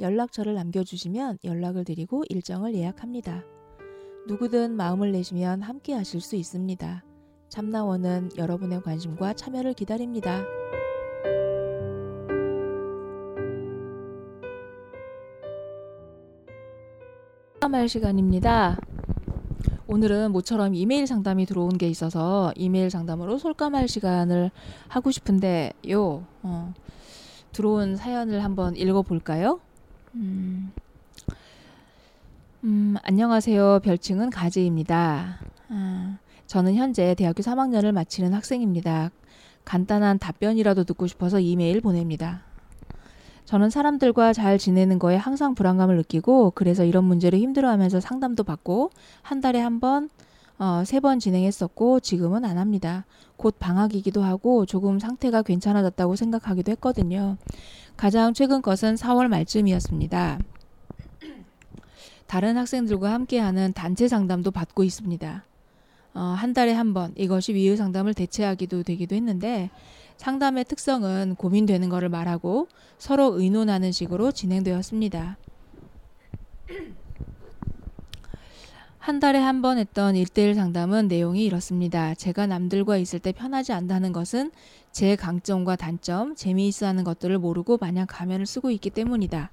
연락처를 남겨주시면 연락을 드리고 일정을 예약합니다. 누구든 마음을 내시면 함께 하실 수 있습니다. 참나원은 여러분의 관심과 참여를 기다립니다. 할 시간입니다. 오늘은 모처럼 이메일 상담이 들어온 게 있어서 이메일 상담으로 솔까말 시간을 하고 싶은데요. 어, 들어온 사연을 한번 읽어볼까요? 음, 음, 안녕하세요. 별칭은 가지입니다. 아, 저는 현재 대학교 3학년을 마치는 학생입니다. 간단한 답변이라도 듣고 싶어서 이메일 보냅니다. 저는 사람들과 잘 지내는 거에 항상 불안감을 느끼고 그래서 이런 문제를 힘들어하면서 상담도 받고 한 달에 한 번, 어, 세 번 진행했었고 지금은 안 합니다. 곧 방학이기도 하고 조금 상태가 괜찮아졌다고 생각하기도 했거든요. 가장 최근 것은 4월 말쯤이었습니다. 다른 학생들과 함께하는 단체 상담도 받고 있습니다. 어, 한 달에 한 번 이것이 위의 상담을 대체하기도 되기도 했는데 상담의 특성은 고민되는 것을 말하고 서로 의논하는 식으로 진행되었습니다. 한 달에 한 번 했던 일대일 상담은 내용이 이렇습니다. 제가 남들과 있을 때 편하지 않다는 것은 제 강점과 단점, 재미있어 하는 것들을 모르고 마냥 가면을 쓰고 있기 때문이다.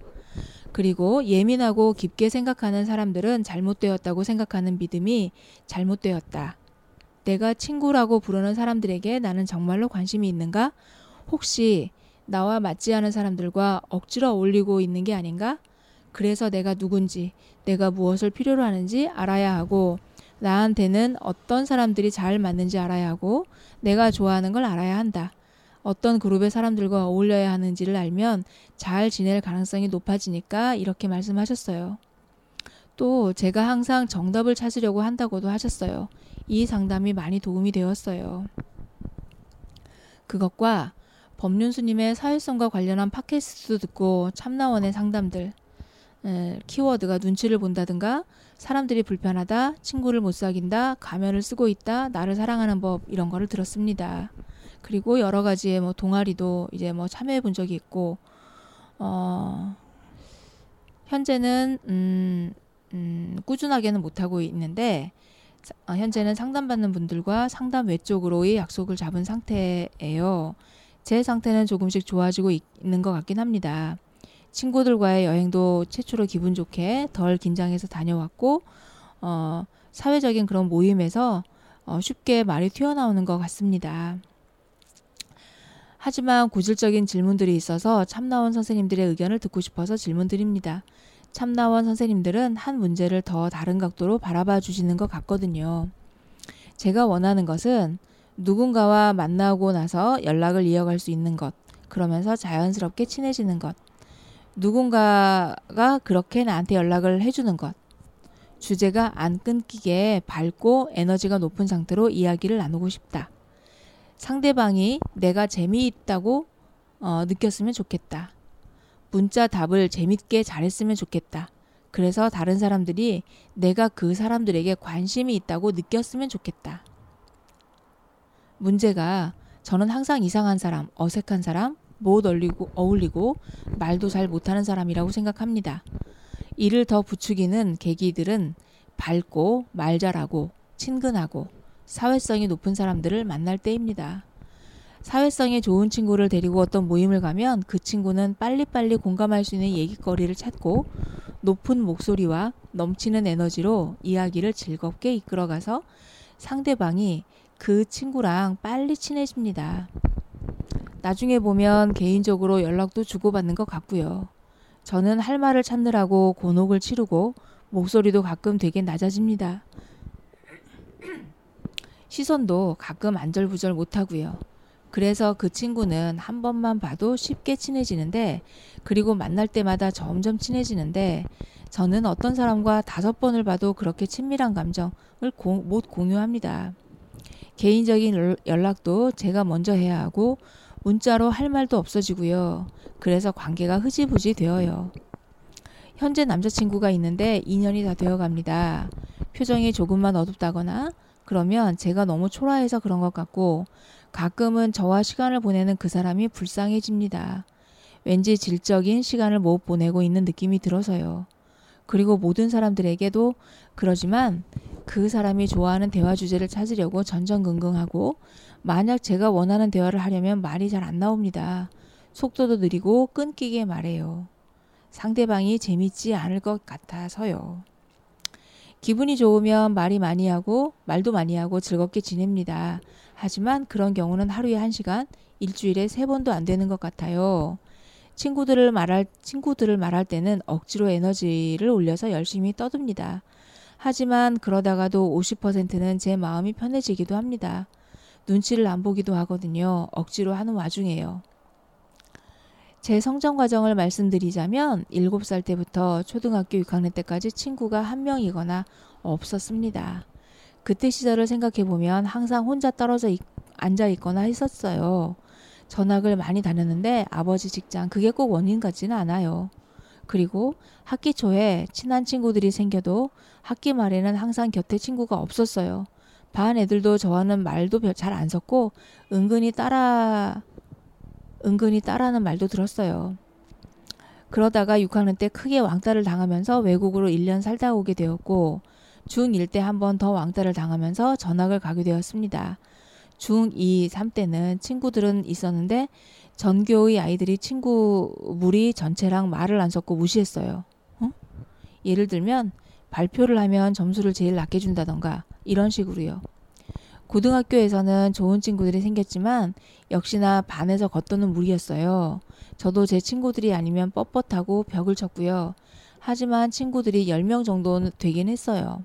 그리고 예민하고 깊게 생각하는 사람들은 잘못되었다고 생각하는 믿음이 잘못되었다. 내가 친구라고 부르는 사람들에게 나는 정말로 관심이 있는가? 혹시 나와 맞지 않은 사람들과 억지로 어울리고 있는 게 아닌가? 그래서 내가 누군지, 내가 무엇을 필요로 하는지 알아야 하고, 나한테는 어떤 사람들이 잘 맞는지 알아야 하고, 내가 좋아하는 걸 알아야 한다. 어떤 그룹의 사람들과 어울려야 하는지를 알면 잘 지낼 가능성이 높아지니까 이렇게 말씀하셨어요. 또 제가 항상 정답을 찾으려고 한다고도 하셨어요. 이 상담이 많이 도움이 되었어요. 그것과 법륜수님의 사회성과 관련한 팟캐스트도 듣고 참나원의 상담들, 에, 키워드가 눈치를 본다든가 사람들이 불편하다, 친구를 못 사귄다, 가면을 쓰고 있다, 나를 사랑하는 법 이런 거를 들었습니다. 그리고 여러 가지의 뭐 동아리도 이제 뭐 참여해 본 적이 있고 어 현재는 음, 음 꾸준하게는 못 하고 있는데 어, 현재는 상담받는 분들과 상담 외적으로의 약속을 잡은 상태예요. 제 상태는 조금씩 좋아지고 있는 것 같긴 합니다. 친구들과의 여행도 최초로 기분 좋게 덜 긴장해서 다녀왔고 어, 사회적인 그런 모임에서 어, 쉽게 말이 튀어나오는 것 같습니다. 하지만 고질적인 질문들이 있어서 참나원 선생님들의 의견을 듣고 싶어서 질문드립니다. 참나원 선생님들은 한 문제를 더 다른 각도로 바라봐 주시는 것 같거든요. 제가 원하는 것은 누군가와 만나고 나서 연락을 이어갈 수 있는 것, 그러면서 자연스럽게 친해지는 것, 누군가가 그렇게 나한테 연락을 해주는 것. 주제가 안 끊기게 밝고 에너지가 높은 상태로 이야기를 나누고 싶다. 상대방이 내가 재미있다고 어, 느꼈으면 좋겠다. 문자 답을 재밌게 잘했으면 좋겠다. 그래서 다른 사람들이 내가 그 사람들에게 관심이 있다고 느꼈으면 좋겠다. 문제가 저는 항상 이상한 사람, 어색한 사람, 못 어울리고, 어울리고 말도 잘 못하는 사람이라고 생각합니다. 이를 더 부추기는 계기들은 밝고 말 잘하고 친근하고 사회성이 높은 사람들을 만날 때입니다. 사회성이 좋은 친구를 데리고 어떤 모임을 가면 그 친구는 빨리빨리 공감할 수 있는 얘기거리를 찾고 높은 목소리와 넘치는 에너지로 이야기를 즐겁게 이끌어가서 상대방이 그 친구랑 빨리 친해집니다. 나중에 보면 개인적으로 연락도 주고받는 것 같고요. 저는 할 말을 찾느라고 곤혹을 치르고 목소리도 가끔 되게 낮아집니다. 시선도 가끔 안절부절 못하고요. 그래서 그 친구는 한 번만 봐도 쉽게 친해지는데, 그리고 만날 때마다 점점 친해지는데, 저는 어떤 사람과 다섯 번을 봐도 그렇게 친밀한 감정을 고, 못 공유합니다. 개인적인 연락도 제가 먼저 해야 하고 문자로 할 말도 없어지고요. 그래서 관계가 흐지부지 되어요. 현재 남자친구가 있는데 2년이 다 되어 갑니다. 표정이 조금만 어둡다거나 그러면 제가 너무 초라해서 그런 것 같고 가끔은 저와 시간을 보내는 그 사람이 불쌍해집니다. 왠지 질적인 시간을 못 보내고 있는 느낌이 들어서요. 그리고 모든 사람들에게도 그러지만 그 사람이 좋아하는 대화 주제를 찾으려고 전전긍긍하고 만약 제가 원하는 대화를 하려면 말이 잘 안 나옵니다. 속도도 느리고 끊기게 말해요. 상대방이 재밌지 않을 것 같아서요. 기분이 좋으면 말이 많이 하고 말도 많이 하고 즐겁게 지냅니다. 하지만 그런 경우는 하루에 한 시간, 일주일에 세 번도 안 되는 것 같아요. 친구들을 말할 친구들을 말할 때는 억지로 에너지를 올려서 열심히 떠듭니다. 하지만 그러다가도 50%는 제 마음이 편해지기도 합니다. 눈치를 안 보기도 하거든요. 억지로 하는 와중에요. 제 성장 과정을 말씀드리자면 7살 때부터 초등학교 6학년 때까지 친구가 한 명이거나 없었습니다. 그때 시절을 생각해 보면 항상 혼자 떨어져 있, 앉아 있거나 했었어요. 전학을 많이 다녔는데 아버지 직장 그게 꼭 원인 같지는 않아요. 그리고 학기 초에 친한 친구들이 생겨도 학기 말에는 항상 곁에 친구가 없었어요. 반 애들도 저와는 말도 잘안 섞고 은근히 따라 은근히 따라하는 말도 들었어요. 그러다가 6학년 때 크게 왕따를 당하면서 외국으로 1년 살다 오게 되었고 중1 때 한 번 더 왕따를 당하면서 전학을 가게 되었습니다. 중2, 3 때는 친구들은 있었는데 전교의 아이들이 친구 무리 전체랑 말을 안 섞고 무시했어요. 어? 예를 들면 발표를 하면 점수를 제일 낮게 준다던가 이런 식으로요. 고등학교에서는 좋은 친구들이 생겼지만 역시나 반에서 겉도는 무리였어요. 저도 제 친구들이 아니면 뻣뻣하고 벽을 쳤고요. 하지만 친구들이 10명 정도는 되긴 했어요.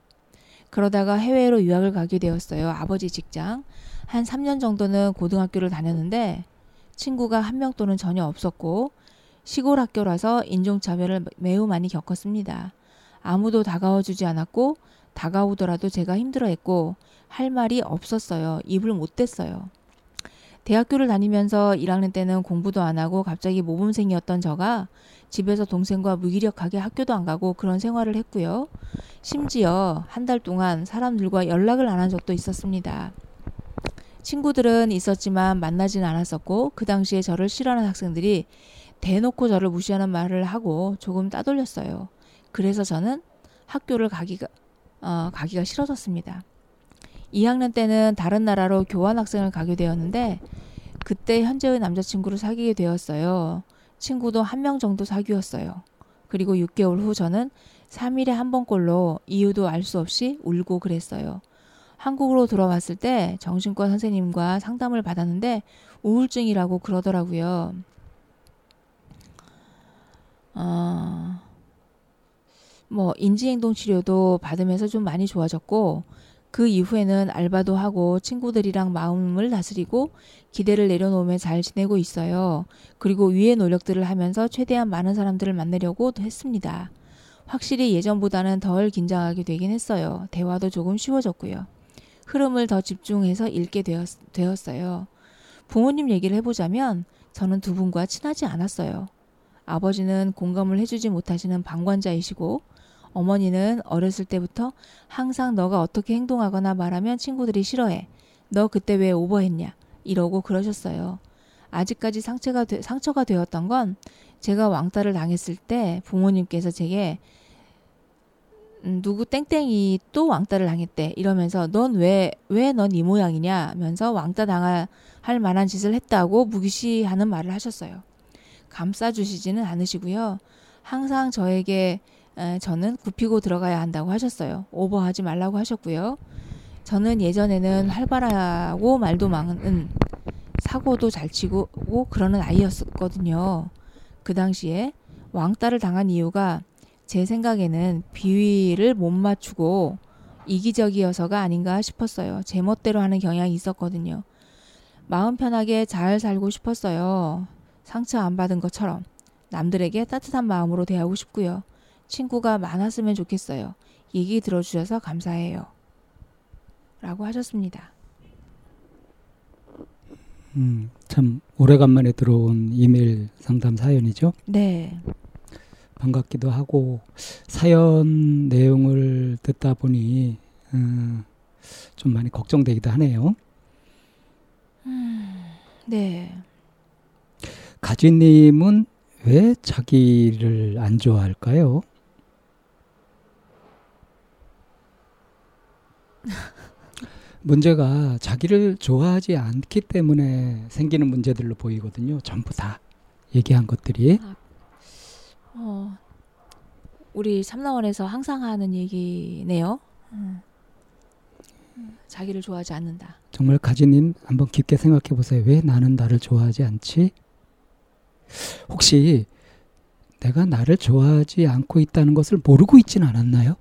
그러다가 해외로 유학을 가게 되었어요. 아버지 직장. 한 3년 정도는 고등학교를 다녔는데 친구가 한 명 또는 전혀 없었고 시골 학교라서 인종차별을 매우 많이 겪었습니다. 아무도 다가와 주지 않았고 다가오더라도 제가 힘들어했고 할 말이 없었어요. 입을 못 댔어요. 대학교를 다니면서 1학년 때는 공부도 안 하고 갑자기 모범생이었던 저가 집에서 동생과 무기력하게 학교도 안 가고 그런 생활을 했고요. 심지어 한 달 동안 사람들과 연락을 안 한 적도 있었습니다. 친구들은 있었지만 만나진 않았었고 그 당시에 저를 싫어하는 학생들이 대놓고 저를 무시하는 말을 하고 조금 따돌렸어요. 그래서 저는 학교를 가기가 어, 가기가 싫어졌습니다. 2학년 때는 다른 나라로 교환 학생을 가게 되었는데 그때 현재의 남자친구를 사귀게 되었어요. 친구도 한 명 정도 사귀었어요. 그리고 6개월 후 저는 3일에 한 번꼴로 이유도 알 수 없이 울고 그랬어요. 한국으로 돌아왔을 때 정신과 선생님과 상담을 받았는데 우울증이라고 그러더라고요. 어, 뭐 인지행동 치료도 받으면서 좀 많이 좋아졌고 그 이후에는 알바도 하고 친구들이랑 마음을 다스리고 기대를 내려놓으며 잘 지내고 있어요. 그리고 위의 노력들을 하면서 최대한 많은 사람들을 만나려고 했습니다. 확실히 예전보다는 덜 긴장하게 되긴 했어요. 대화도 조금 쉬워졌고요. 흐름을 더 집중해서 읽게 되었, 되었어요. 부모님 얘기를 해보자면 저는 두 분과 친하지 않았어요. 아버지는 공감을 해주지 못하시는 방관자이시고 어머니는 어렸을 때부터 항상 너가 어떻게 행동하거나 말하면 친구들이 싫어해. 너 그때 왜 오버했냐? 이러고 그러셨어요. 아직까지 상처가, 되, 상처가 되었던 건 제가 왕따를 당했을 때 부모님께서 제게 음, 누구 땡땡이 또 왕따를 당했대 이러면서 넌 왜 왜 넌 이 모양이냐 하면서 왕따 당할 만한 짓을 했다고 무기시하는 말을 하셨어요. 감싸주시지는 않으시고요. 항상 저에게 저는 굽히고 들어가야 한다고 하셨어요. 오버하지 말라고 하셨고요. 저는 예전에는 활발하고 말도 많은 사고도 잘 치고 그러는 아이였거든요. 그 당시에 왕따를 당한 이유가 제 생각에는 비위를 못 맞추고 이기적이어서가 아닌가 싶었어요. 제 멋대로 하는 경향이 있었거든요. 마음 편하게 잘 살고 싶었어요. 상처 안 받은 것처럼 남들에게 따뜻한 마음으로 대하고 싶고요. 친구가 많았으면 좋겠어요. 얘기 들어주셔서 감사해요. 라고 하셨습니다. 음, 참 오래간만에 들어온 이메일 상담 사연이죠. 네. 반갑기도 하고 사연 내용을 듣다 보니 음, 좀 많이 걱정되기도 하네요. 음, 네. 가지님은 왜 자기를 안 좋아할까요? 문제가 자기를 좋아하지 않기 때문에 생기는 문제들로 보이거든요. 전부 다 얘기한 것들이. 어, 우리 참나원에서 항상 하는 얘기네요. 음. 자기를 좋아하지 않는다. 정말 가지님 한번 깊게 생각해 보세요. 왜 나는 나를 좋아하지 않지? 혹시 내가 나를 좋아하지 않고 있다는 것을 모르고 있진 않았나요?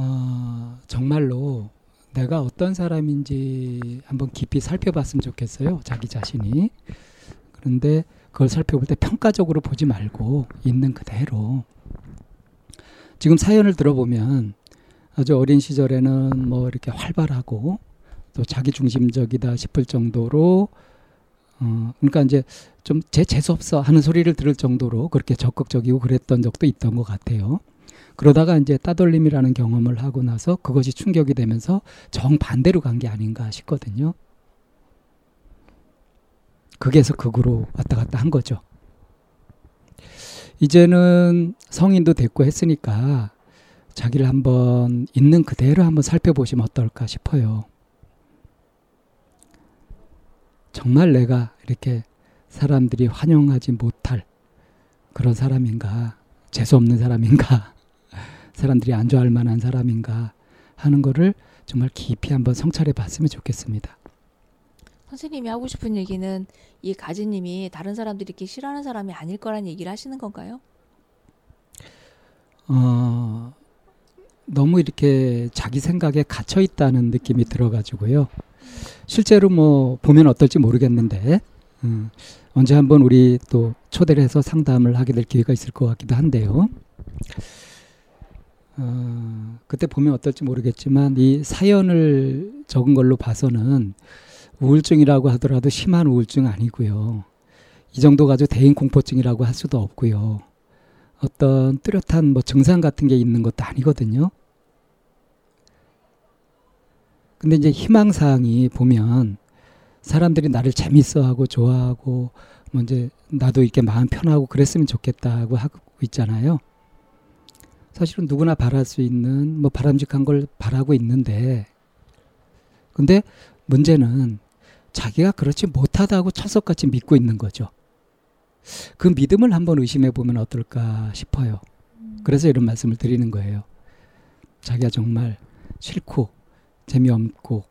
어, 정말로 내가 어떤 사람인지 한번 깊이 살펴봤으면 좋겠어요. 자기 자신이. 그런데 그걸 살펴볼 때 평가적으로 보지 말고 있는 그대로. 지금 사연을 들어보면 아주 어린 시절에는 뭐 이렇게 활발하고 또 자기 중심적이다 싶을 정도로 어 그러니까 이제 좀 제 재수 없어 하는 소리를 들을 정도로 그렇게 적극적이고 그랬던 적도 있던 것 같아요. 그러다가 이제 따돌림이라는 경험을 하고 나서 그것이 충격이 되면서 정반대로 간 게 아닌가 싶거든요. 극에서 극으로 왔다 갔다 한 거죠. 이제는 성인도 됐고 했으니까 자기를 한번 있는 그대로 한번 살펴보시면 어떨까 싶어요. 정말 내가 이렇게 사람들이 환영하지 못할 그런 사람인가, 재수없는 사람인가, 사람들이 안 좋아할 만한 사람인가 하는 거를 정말 깊이 한번 성찰해 봤으면 좋겠습니다. 선생님이 하고 싶은 얘기는 이 가지님이 다른 사람들이 이렇게 싫어하는 사람이 아닐 거란 얘기를 하시는 건가요? 어, 너무 이렇게 자기 생각에 갇혀 있다는 느낌이 들어가지고요. 실제로 뭐 보면 어떨지 모르겠는데 음, 언제 한번 우리 또 초대를 해서 상담을 하게 될 기회가 있을 것 같기도 한데요. 어, 그때 보면 어떨지 모르겠지만 이 사연을 적은 걸로 봐서는 우울증이라고 하더라도 심한 우울증 아니고요. 이 정도 가지고 대인 공포증이라고 할 수도 없고요. 어떤 뚜렷한 뭐 증상 같은 게 있는 것도 아니거든요. 근데 이제 희망 사항이 보면 사람들이 나를 재밌어하고 좋아하고 뭐 이제 나도 이렇게 마음 편하고 그랬으면 좋겠다고 하고 있잖아요. 사실은 누구나 바랄 수 있는 뭐 바람직한 걸 바라고 있는데 근데 문제는 자기가 그렇지 못하다고 철석같이 믿고 있는 거죠. 그 믿음을 한번 의심해 보면 어떨까 싶어요. 그래서 이런 말씀을 드리는 거예요. 자기가 정말 싫고 재미없고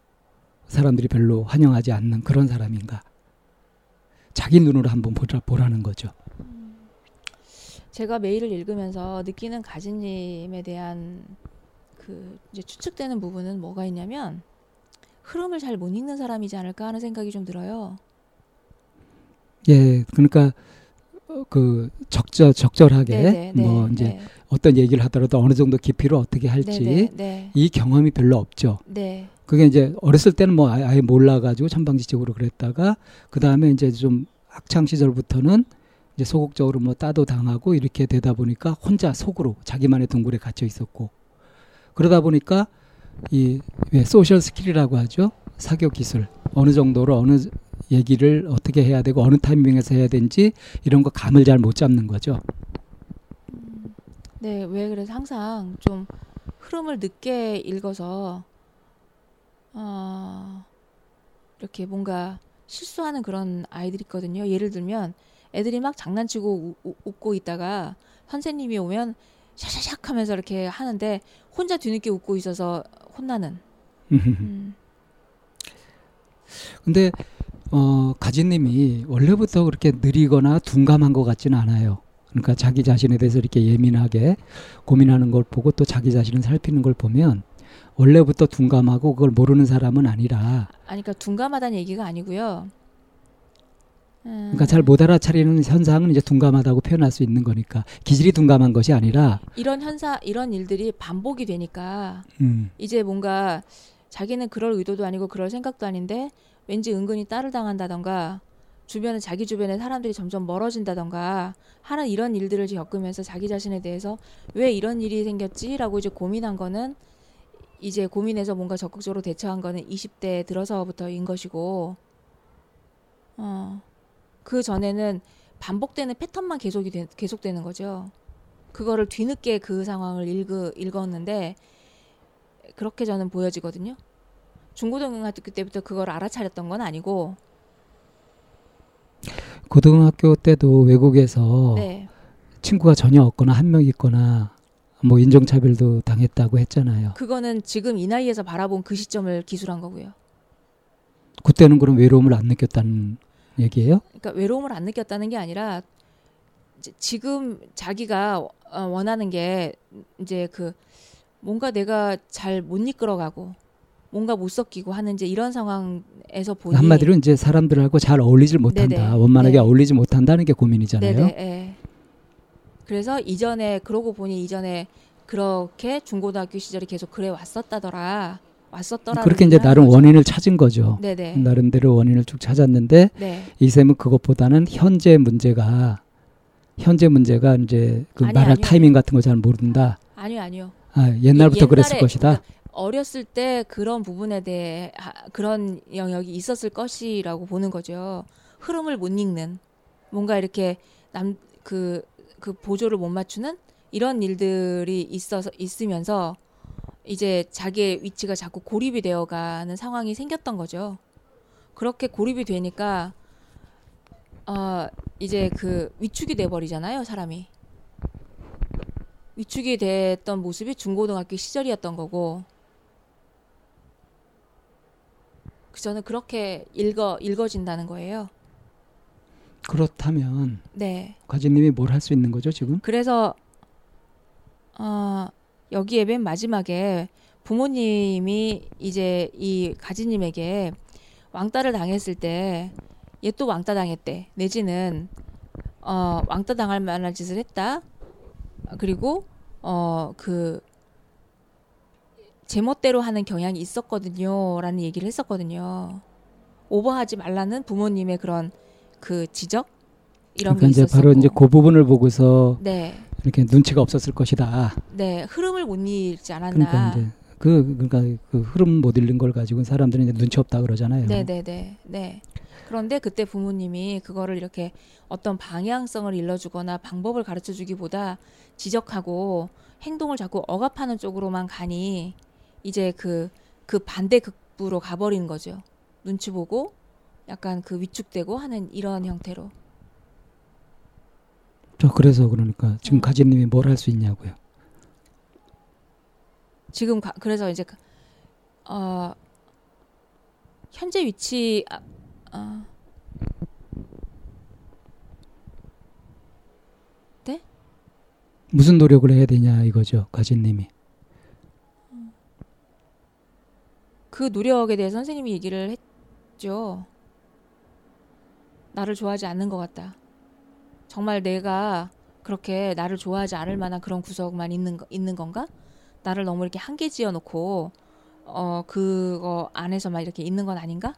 사람들이 별로 환영하지 않는 그런 사람인가. 자기 눈으로 한번 보라, 보라는 거죠. 제가 메일을 읽으면서 느끼는 가진님에 대한 그 이제 추측되는 부분은 뭐가 있냐면 흐름을 잘 못 읽는 사람이지 않을까 하는 생각이 좀 들어요. 예, 그러니까 그 적절 적절하게 네네, 네, 뭐 네, 이제 네. 어떤 얘기를 하더라도 어느 정도 깊이로 어떻게 할지 네네, 네. 이 경험이 별로 없죠. 네. 그게 이제 어렸을 때는 뭐 아예 몰라가지고 천방지축으로 그랬다가 그 다음에 이제 좀 학창 시절부터는 이제 소극적으로 뭐 따도 당하고 이렇게 되다 보니까 혼자 속으로 자기만의 동굴에 갇혀 있었고 그러다 보니까 이 왜 social skill이라고 하죠 사교 기술 어느 정도로 어느 얘기를 어떻게 해야 되고 어느 타이밍에서 해야 되는지 이런 거 감을 잘 못 잡는 거죠. 네, 왜 그래서 항상 좀 흐름을 늦게 읽어서 어, 이렇게 뭔가 실수하는 그런 아이들이 있거든요. 예를 들면 애들이 막 장난치고 우, 웃고 있다가 선생님이 오면 샤샤샥 하면서 이렇게 하는데 혼자 뒤늦게 웃고 있어서 혼나는. 음. 근데 어, 가진님이 원래부터 그렇게 느리거나 둔감한 것 같지는 않아요. 그러니까 자기 자신에 대해서 이렇게 예민하게 고민하는 걸 보고 또 자기 자신을 살피는 걸 보면 원래부터 둔감하고 그걸 모르는 사람은 아니라. 아니, 그러니까 둔감하다는 얘기가 아니고요. 음. 그러니까 잘 못 알아차리는 현상은 이제 둔감하다고 표현할 수 있는 거니까 기질이 둔감한 것이 아니라 이런 현사 이런 일들이 반복이 되니까 음, 이제 뭔가 자기는 그럴 의도도 아니고 그럴 생각도 아닌데 왠지 은근히 따를 당한다던가 주변에 자기 주변에 사람들이 점점 멀어진다던가 하는 이런 일들을 겪으면서 자기 자신에 대해서 왜 이런 일이 생겼지라고 이제 고민한 거는 이제 고민해서 뭔가 적극적으로 대처한 거는 20대 들어서부터인 것이고 어. 그 전에는 반복되는 패턴만 계속이 되, 계속되는 거죠. 그거를 뒤늦게 그 상황을 읽, 읽었는데 그렇게 저는 보여지거든요. 중고등학교 때부터 그걸 알아차렸던 건 아니고 고등학교 때도 외국에서 네. 친구가 전혀 없거나 한 명 있거나 뭐 인종차별도 당했다고 했잖아요. 그거는 지금 이 나이에서 바라본 그 시점을 기술한 거고요. 그때는 그럼 외로움을 안 느꼈다는 얘기예요? 그러니까 외로움을 안 느꼈다는 게 아니라 지금 자기가 어, 원하는 게 이제 그 뭔가 내가 잘 못 이끌어가고 뭔가 못 섞이고 하는 이제 이런 상황에서 보니 한마디로 이제 사람들하고 잘 어울리질 못한다. 네네. 원만하게 네. 어울리지 못한다는 게 고민이잖아요. 네네. 예. 그래서 이전에 그러고 보니 이전에 그렇게 중고등학교 시절에 계속 그래 왔었다더라. 왔었더라. 그렇게 이제 나름 원인을 찾은 거죠. 네네. 나름대로 원인을 쭉 찾았는데 네. 이 쌤은 그것보다는 현재 문제가 현재 문제가 이제 그 아니, 말할 아니요. 타이밍 같은 거 잘 모른다. 아니요, 아니요. 아, 옛날부터 옛날에, 그랬을 것이다. 그러니까 어렸을 때 그런 부분에 대해 하- 그런 영역이 있었을 것이라고 보는 거죠. 흐름을 못 읽는 뭔가 이렇게 남 그그 보조를 못 맞추는 이런 일들이 있어서 있으면서 이제 자기의 위치가 자꾸 고립이 되어가는 상황이 생겼던 거죠. 그렇게 고립이 되니까 어 이제 그 위축이 돼 버리잖아요, 사람이. 위축이 됐던 모습이 중고등학교 시절이었던 거고 그 저는 그렇게 읽어 읽어진다는 거예요. 그렇다면 네. 과지님이 뭘 할 수 있는 거죠 지금? 그래서 어 여기에 맨 마지막에 부모님이 이제 이 가지님에게 왕따를 당했을 때 얘 또 왕따 당했대. 내지는 어 왕따 당할 만한 짓을 했다. 그리고 어그 제멋대로 하는 경향이 있었거든요 라는 얘기를 했었거든요. 오버하지 말라는 부모님의 그런 그 지적? 이런 그러니까 게 있었고. 바로 이제 그 부분을 보고서 네. 이렇게 눈치가 없었을 것이다. 네, 흐름을 못 읽지 않았나. 그러니까 이제 그 그러니까 그 흐름 못 읽는 걸 가지고 사람들은 이제 눈치 없다 그러잖아요. 네, 네, 네, 네. 그런데 그때 부모님이 그거를 이렇게 어떤 방향성을 일러주거나 방법을 가르쳐주기보다 지적하고 행동을 자꾸 억압하는 쪽으로만 가니 이제 그그 반대 극부로 가버리는 거죠. 눈치 보고 약간 그 위축되고 하는 이런 형태로. 저 그래서 그러니까 지금 음. 가지님이 뭘 할 수 있냐고요. 지금 가, 그래서 이제 그, 어 현재 위치 아, 아, 무슨 노력을 해야 되냐 이거죠, 가지님이. 그 노력에 대해 선생님이 얘기를 했죠. 나를 좋아하지 않는 것 같다. 정말 내가 그렇게 나를 좋아하지 않을 만한 그런 구석만 있는 거- 있는 건가? 나를 너무 이렇게 한계 지어놓고 어 그거 안에서만 이렇게 있는 건 아닌가?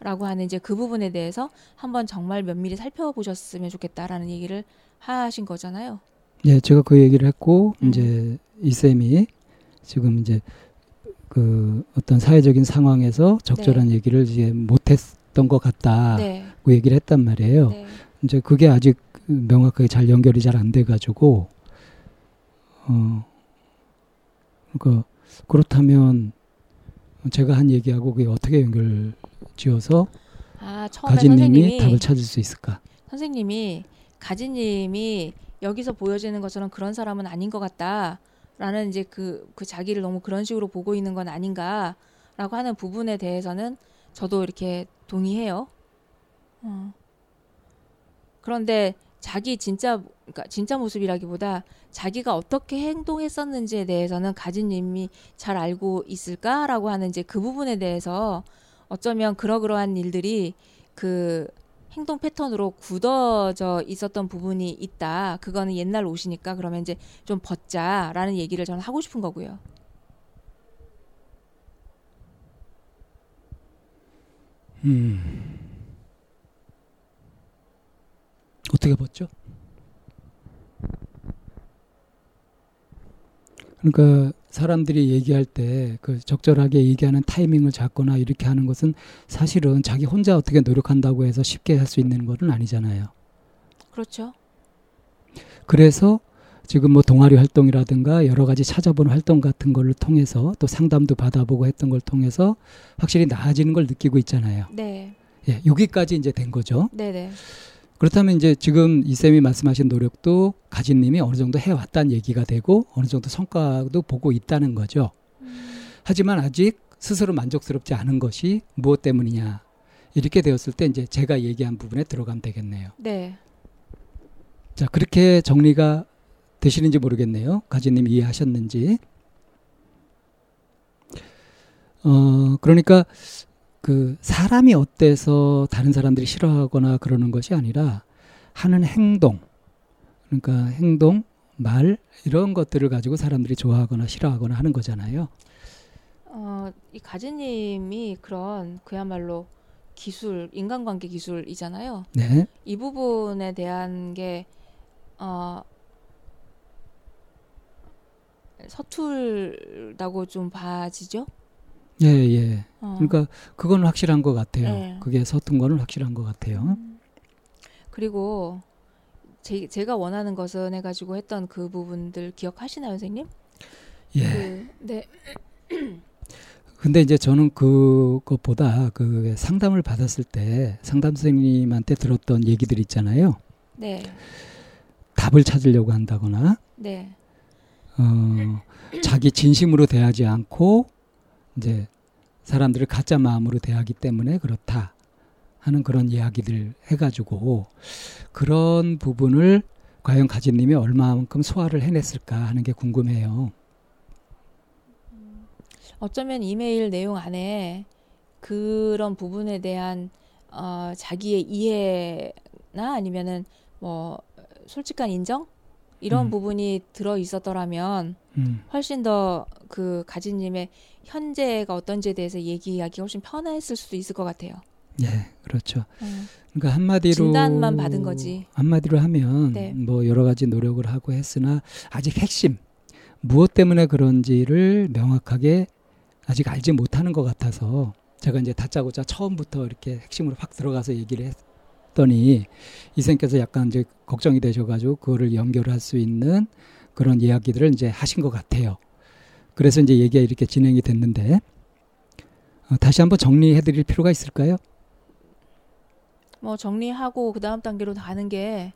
라고 하는 이제 그 부분에 대해서 한번 정말 면밀히 살펴보셨으면 좋겠다라는 얘기를 하신 거잖아요. 예, 제가 그 얘기를 했고 음. 이제 이 쌤이 지금 이제 그 어떤 사회적인 상황에서 적절한 얘기를 이제 못했던 것 같다고 네. 얘기를 했단 말이에요. 네. 이제 그게 아직 명확하게 잘 연결이 잘 안 돼가지고 어 그러니까 그렇다면 제가 한 얘기하고 그게 어떻게 연결 지어서 아 선생님이 답을 찾을 수 있을까? 선생님이 가지님이 여기서 보여지는 것처럼 그런 사람은 아닌 것 같다라는 이제 그, 그 자기를 너무 그런 식으로 보고 있는 건 아닌가라고 하는 부분에 대해서는 저도 이렇게 동의해요. 어. 그런데 자기 진짜 그러니까 진짜 모습이라기보다 자기가 어떻게 행동했었는지에 대해서는 가지님이 잘 알고 있을까라고 하는 이제 그 부분에 대해서 어쩌면 그러그러한 일들이 그 행동 패턴으로 굳어져 있었던 부분이 있다. 그거는 옛날 옷이니까 그러면 이제 좀 벗자라는 얘기를 저는 하고 싶은 거고요. 음. 어떻게 벗죠? 그러니까 사람들이 얘기할 때 그 적절하게 얘기하는 타이밍을 잡거나 이렇게 하는 것은 사실은 자기 혼자 어떻게 노력한다고 해서 쉽게 할 수 있는 것은 아니잖아요. 그렇죠. 그래서 지금 뭐 동아리 활동이라든가 여러 가지 찾아보는 활동 같은 거를 통해서 또 상담도 받아보고 했던 걸 통해서 확실히 나아지는 걸 느끼고 있잖아요. 네. 예, 여기까지 이제 된 거죠. 네네. 그렇다면 이제 지금 이쌤이 말씀하신 노력도 가진님이 어느 정도 해왔다는 얘기가 되고 어느 정도 성과도 보고 있다는 거죠. 음, 하지만 아직 스스로 만족스럽지 않은 것이 무엇 때문이냐 이렇게 되었을 때 이제 제가 얘기한 부분에 들어가면 되겠네요. 네. 자 그렇게 정리가 되시는지 모르겠네요. 가진님 이해하셨는지. 어 그러니까 그 사람이 어 때서 다른 사람들이 싫어하거나 그러는 것이 아니라 하는 행동 그러니까 행동 말 이런 것들을 가지고 사람들이 좋아하거나 싫어하거나 하는 거잖아요. 어, 이 가지님이 그런 그야말로 기술, 인간관계 기술이잖아요. 네. 이 부분에 대한 게 어, 서툴다고 좀 봐지죠. 예, 예. 어. 그러니까 그건 확실한 것 같아요. 네. 그게 서툰 거는 확실한 것 같아요. 음. 그리고 제, 제가 원하는 것은 해가지고 했던 그 부분들 기억하시나요, 선생님? 예. 그, 네. 근데 이제 저는 그것보다 그 상담을 받았을 때 상담 선생님한테 들었던 얘기들 있잖아요. 네. 답을 찾으려고 한다거나 네. 어, 자기 진심으로 대하지 않고 이제 사람들을 가짜 마음으로 대하기 때문에 그렇다 하는 그런 이야기들 해가지고 그런 부분을 과연 가진님이 얼마만큼 소화를 해냈을까 하는 게 궁금해요. 어쩌면 이메일 내용 안에 그런 부분에 대한 어, 자기의 이해나 아니면은 뭐 솔직한 인정 이런 음. 부분이 들어 있었더라면 음, 훨씬 더 그 가지님의 현재가 어떤지에 대해서 얘기하기 훨씬 편했을 수도 있을 것 같아요. 예, 그렇죠. 음. 그러니까 한마디로 진단만 받은 거지. 한마디로 하면 네. 뭐 여러 가지 노력을 하고 했으나 아직 핵심 무엇 때문에 그런지를 명확하게 아직 알지 못하는 것 같아서 제가 이제 다짜고짜 처음부터 이렇게 핵심으로 확 들어가서 얘기를 했 더니 이생께서 약간 이제 걱정이 되셔가지고 그거를 연결할 수 있는 그런 이야기들을 이제 하신 것 같아요. 그래서 이제 얘기가 이렇게 진행이 됐는데 어, 다시 한번 정리해드릴 필요가 있을까요? 뭐 정리하고 그 다음 단계로 가는 게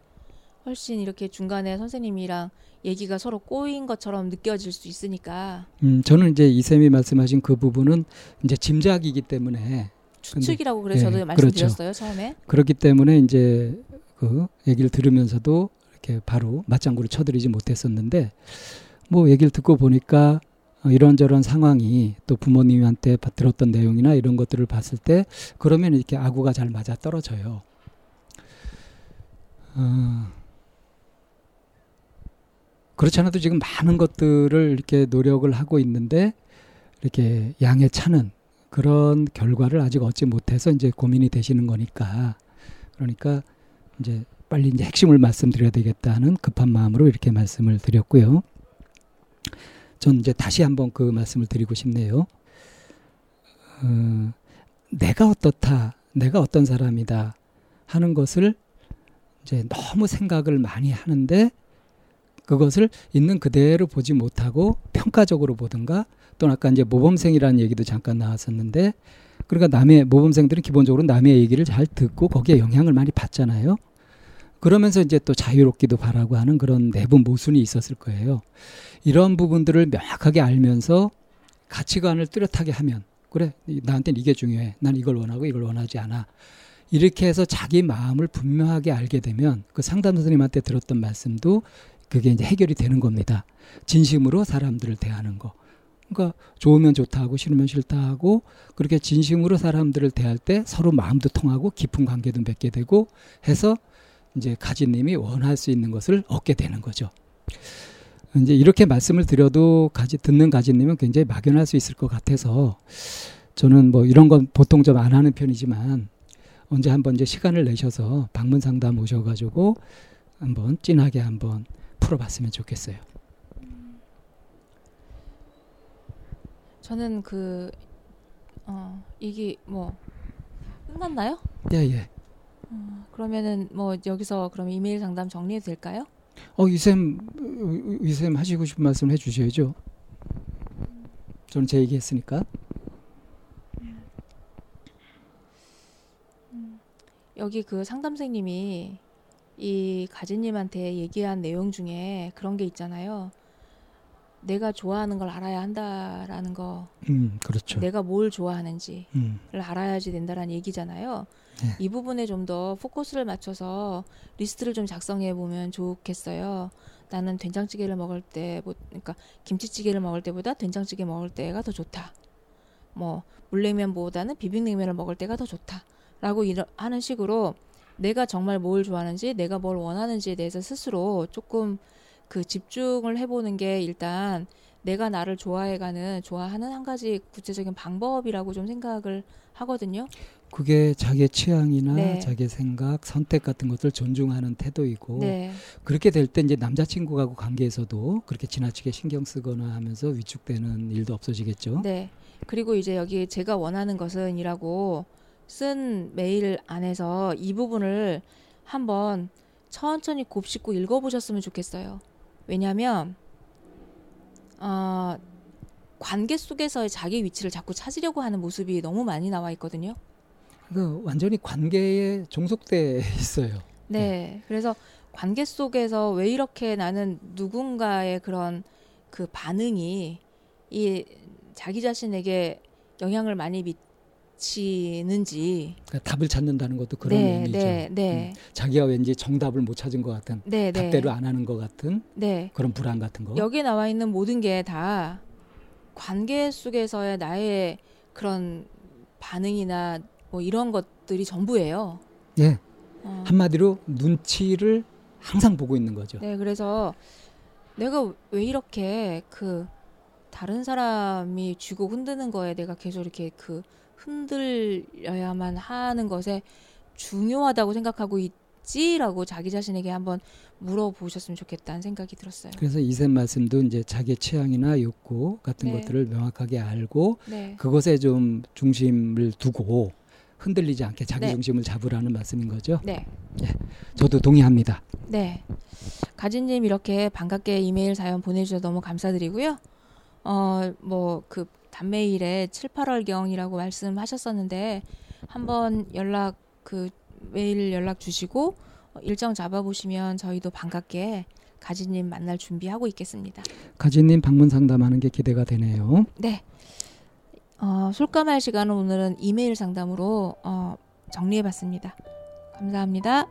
훨씬 이렇게 중간에 선생님이랑 얘기가 서로 꼬인 것처럼 느껴질 수 있으니까 음, 저는 이제 이쌤이 말씀하신 그 부분은 이제 짐작이기 때문에 추측이라고 그래서 예, 저도 그렇죠. 말씀드렸어요 처음에. 그렇기 때문에 이제 그 얘기를 들으면서도 이렇게 바로 맞장구를 쳐드리지 못했었는데 뭐 얘기를 듣고 보니까 어, 이런저런 상황이 또 부모님한테 바- 들었던 내용이나 이런 것들을 봤을 때 그러면 이렇게 아구가 잘 맞아 떨어져요. 어, 그렇지 않아도 지금 많은 것들을 이렇게 노력을 하고 있는데 이렇게 양에 차는 그런 결과를 아직 얻지 못해서 이제 고민이 되시는 거니까 그러니까 이제 빨리 이제 핵심을 말씀드려야 되겠다는 급한 마음으로 이렇게 말씀을 드렸고요. 전 이제 다시 한번 그 말씀을 드리고 싶네요. 어, 내가 어떻다, 내가 어떤 사람이다 하는 것을 이제 너무 생각을 많이 하는데 그것을 있는 그대로 보지 못하고 평가적으로 보든가 또는 아까 이제 모범생이라는 얘기도 잠깐 나왔었는데 그러니까 남의 모범생들은 기본적으로 남의 얘기를 잘 듣고 거기에 영향을 많이 받잖아요. 그러면서 이제 또 자유롭기도 바라고 하는 그런 내부 모순이 있었을 거예요. 이런 부분들을 명확하게 알면서 가치관을 뚜렷하게 하면 그래 나한테는 이게 중요해. 난 이걸 원하고 이걸 원하지 않아. 이렇게 해서 자기 마음을 분명하게 알게 되면 그 상담 선생님한테 들었던 말씀도 그게 이제 해결이 되는 겁니다. 진심으로 사람들을 대하는 거. 그러니까 좋으면 좋다 하고 싫으면 싫다 하고 그렇게 진심으로 사람들을 대할 때 서로 마음도 통하고 깊은 관계도 맺게 되고 해서 이제 가지님이 원할 수 있는 것을 얻게 되는 거죠. 이제 이렇게 말씀을 드려도 가지 듣는 가지님은 굉장히 막연할 수 있을 것 같아서 저는 뭐 이런 건 보통 좀 안 하는 편이지만 언제 한번 이제 시간을 내셔서 방문 상담 오셔가지고 한번 진하게 한번 풀어봤으면 좋겠어요. 저는 그 어, 이게 뭐 끝났나요? 예 예. 어, 그러면은 뭐 여기서 그럼 이메일 상담 정리해도 될까요? 어 이쌤 이쌤 하시고 싶은 말씀 해주셔야죠. 저는 제 얘기했으니까. 여기 그 상담생님이 이 가지님한테 얘기한 내용 중에 그런 게 있잖아요. 내가 좋아하는 걸 알아야 한다라는 거. 음 그렇죠. 내가 뭘 좋아하는지를 음, 알아야지 된다라는 얘기잖아요. 네. 이 부분에 좀 더 포커스를 맞춰서 리스트를 좀 작성해 보면 좋겠어요. 나는 된장찌개를 먹을 때, 뭐, 그러니까 김치찌개를 먹을 때보다 된장찌개 먹을 때가 더 좋다. 뭐 물냉면보다는 비빔냉면을 먹을 때가 더 좋다.라고 이러, 하는 식으로 내가 정말 뭘 좋아하는지, 내가 뭘 원하는지에 대해서 스스로 조금 그 집중을 해보는 게 일단 내가 나를 좋아해가는 좋아하는 한 가지 구체적인 방법이라고 좀 생각을 하거든요. 그게 자기의 취향이나 네. 자기의 생각, 선택 같은 것들 존중하는 태도이고 네, 그렇게 될 때 이제 남자친구하고 관계에서도 그렇게 지나치게 신경 쓰거나 하면서 위축되는 일도 없어지겠죠. 네. 그리고 이제 여기 제가 원하는 것은이라고 쓴 메일 안에서 이 부분을 한번 천천히 곱씹고 읽어보셨으면 좋겠어요. 왜냐하면 어, 관계 속에서의 자기 위치를 자꾸 찾으려고 하는 모습이 너무 많이 나와 있거든요. 그 완전히 관계에 종속돼 있어요. 네. 그래서 관계 속에서 왜 이렇게 나는 누군가의 그런 그 반응이 이 자기 자신에게 영향을 많이 미 치는지. 그러니까 답을 찾는다는 것도 그런 네, 의미죠. 네, 네. 음, 자기가 왠지 정답을 못 찾은 것 같은 네, 네. 답대로 안 하는 것 같은 네. 그런 불안 같은 거. 여기에 나와 있는 모든 게 다 관계 속에서의 나의 그런 반응이나 뭐 이런 것들이 전부예요. 예, 어. 한마디로 눈치를 항상 보고 있는 거죠. 네, 그래서 내가 왜 이렇게 그 다른 사람이 쥐고 흔드는 거에 내가 계속 이렇게 그 흔들려야만 하는 것에 중요하다고 생각하고 있지라고 자기 자신에게 한번 물어보셨으면 좋겠다는 생각이 들었어요. 그래서 이샘 말씀도 이제 자기의 취향이나 욕구 같은 네. 것들을 명확하게 알고 네. 그것에 좀 중심을 두고 흔들리지 않게 자기 네. 중심을 잡으라는 말씀인 거죠. 네. 저도 동의합니다. 네. 가진님 이렇게 반갑게 이메일 사연 보내주셔서 너무 감사드리고요. 어, 뭐, 그, 단메일에 7, 8월경이라고 말씀하셨었는데, 한번 연락, 그, 메일 연락 주시고, 어, 일정 잡아보시면 저희도 반갑게 가진님 만날 준비하고 있겠습니다. 가지님 방문 상담하는 게 기대가 되네요. 네. 어, 솔까말 시간은 오늘은 이메일 상담으로, 어, 정리해봤습니다. 감사합니다.